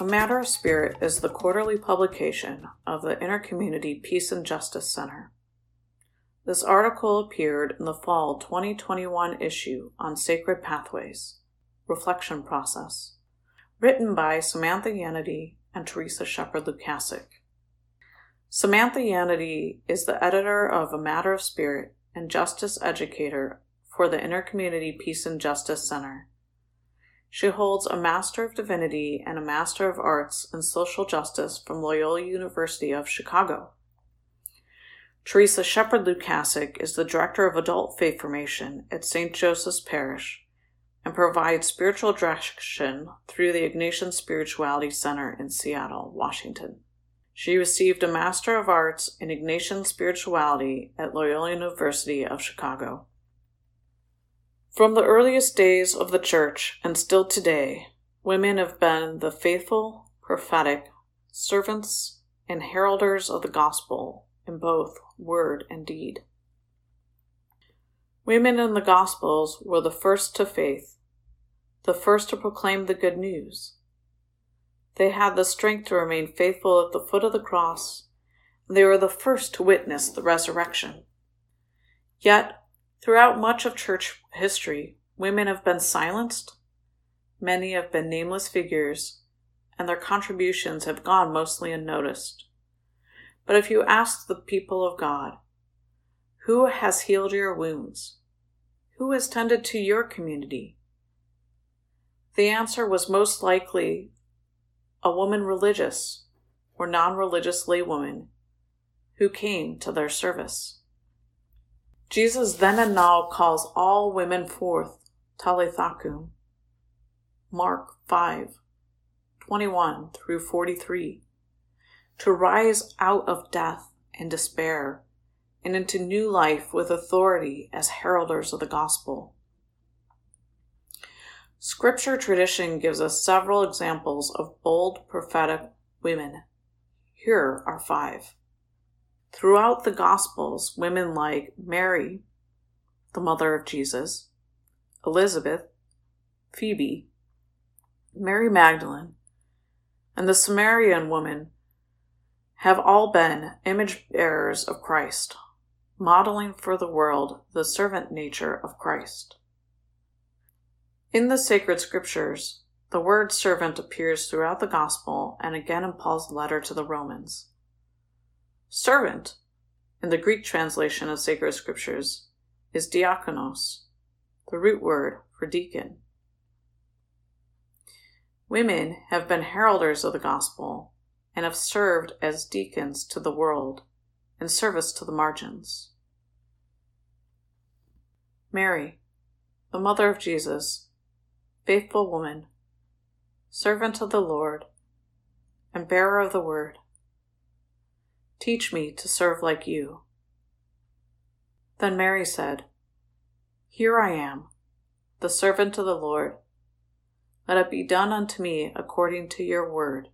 A Matter of Spirit is the quarterly publication of the Intercommunity Peace and Justice Center. This article appeared in the fall 2021 issue on Sacred Pathways Reflection Process, written by Samantha Yanity and Teresa Shepard Lukasik. Samantha Yanity is the editor of A Matter of Spirit and Justice Educator for the Intercommunity Peace and Justice Center she holds a Master of Divinity and a Master of Arts in Social Justice from Loyola University of Chicago. Teresa Shepard Lukasik is the Director of Adult Faith Formation at St. Joseph's Parish and provides spiritual direction through the Ignatian Spirituality Center in Seattle, Washington. She received a Master of Arts in Ignatian Spirituality at Loyola University of Chicago. From the earliest days of the Church and still today, women have been the faithful, prophetic, servants, and heralders of the gospel in both word and deed. Women in the Gospels were the first to faith, the first to proclaim the good news. They had the strength to remain faithful at the foot of the cross, and they were the first to witness the resurrection. Yet, Throughout much of church history, women have been silenced, many have been nameless figures, and their contributions have gone mostly unnoticed. But if you ask the people of God, who has healed your wounds? Who has tended to your community? The answer was most likely a woman religious or non religious laywoman who came to their service. Jesus then and now calls all women forth, Talithakum. Mark 5, 21 through 43, to rise out of death and despair and into new life with authority as heralders of the gospel. Scripture tradition gives us several examples of bold prophetic women. Here are five. Throughout the Gospels, women like Mary, the mother of Jesus, Elizabeth, Phoebe, Mary Magdalene, and the Samaritan woman have all been image bearers of Christ, modeling for the world the servant nature of Christ. In the sacred scriptures, the word servant appears throughout the Gospel and again in Paul's letter to the Romans. Servant, in the Greek translation of sacred scriptures, is diakonos, the root word for deacon. Women have been heralders of the gospel and have served as deacons to the world in service to the margins. Mary, the mother of Jesus, faithful woman, servant of the Lord, and bearer of the word, Teach me to serve like you. Then Mary said, Here I am, the servant of the Lord. Let it be done unto me according to your word.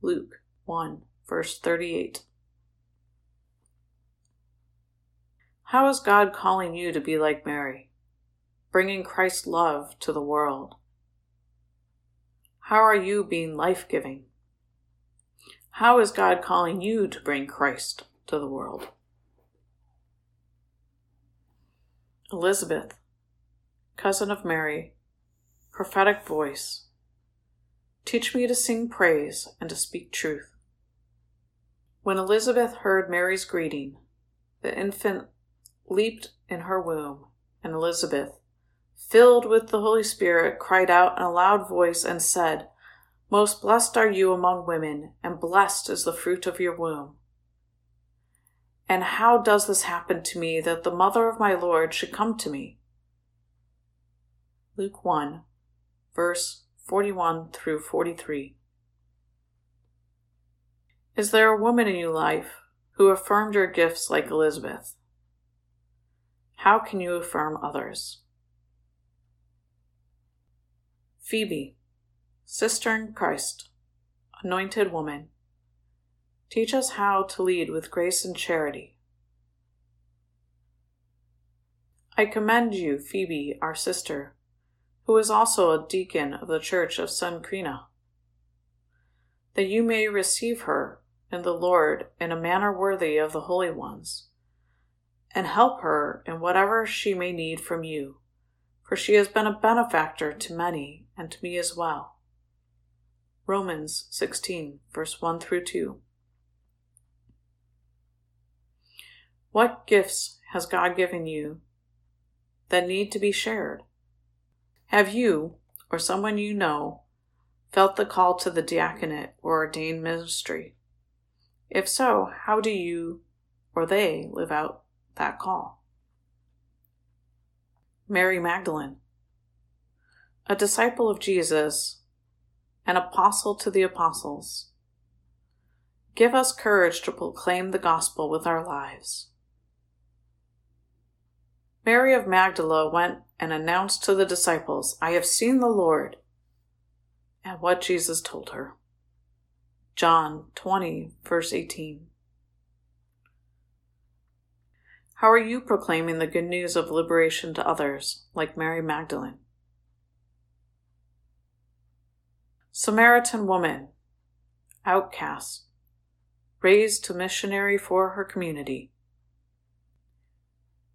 Luke 1, verse 38. How is God calling you to be like Mary, bringing Christ's love to the world? How are you being life giving? How is God calling you to bring Christ to the world? Elizabeth, cousin of Mary, prophetic voice, teach me to sing praise and to speak truth. When Elizabeth heard Mary's greeting, the infant leaped in her womb, and Elizabeth, filled with the Holy Spirit, cried out in a loud voice and said, most blessed are you among women, and blessed is the fruit of your womb. And how does this happen to me that the mother of my Lord should come to me? Luke 1, verse 41 through 43. Is there a woman in your life who affirmed your gifts like Elizabeth? How can you affirm others? Phoebe. Sister in Christ, anointed woman, teach us how to lead with grace and charity. I commend you, Phoebe, our sister, who is also a deacon of the church of Cenchreae. that you may receive her in the Lord in a manner worthy of the holy ones, and help her in whatever she may need from you, for she has been a benefactor to many and to me as well. Romans 16, verse 1 through 2. What gifts has God given you that need to be shared? Have you, or someone you know, felt the call to the diaconate or ordained ministry? If so, how do you or they live out that call? Mary Magdalene, a disciple of Jesus, an apostle to the apostles. Give us courage to proclaim the gospel with our lives. Mary of Magdala went and announced to the disciples, I have seen the Lord, and what Jesus told her. John 20, verse 18. How are you proclaiming the good news of liberation to others, like Mary Magdalene? Samaritan woman, outcast, raised to missionary for her community.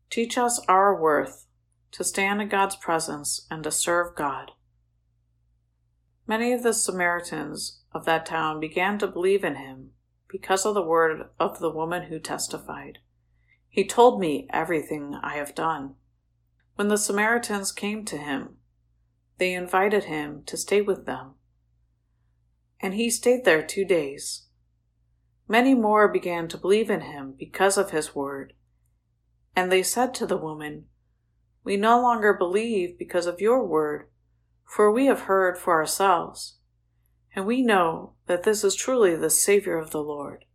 Teach us our worth to stand in God's presence and to serve God. Many of the Samaritans of that town began to believe in him because of the word of the woman who testified. He told me everything I have done. When the Samaritans came to him, they invited him to stay with them. And he stayed there two days. Many more began to believe in him because of his word. And they said to the woman, We no longer believe because of your word for we have heard for ourselves, and we know that this is truly the Savior of the Lord.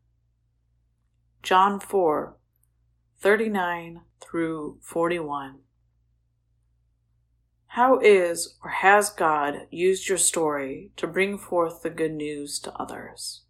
John 4 39 through 41. How is or has God used your story to bring forth the good news to others?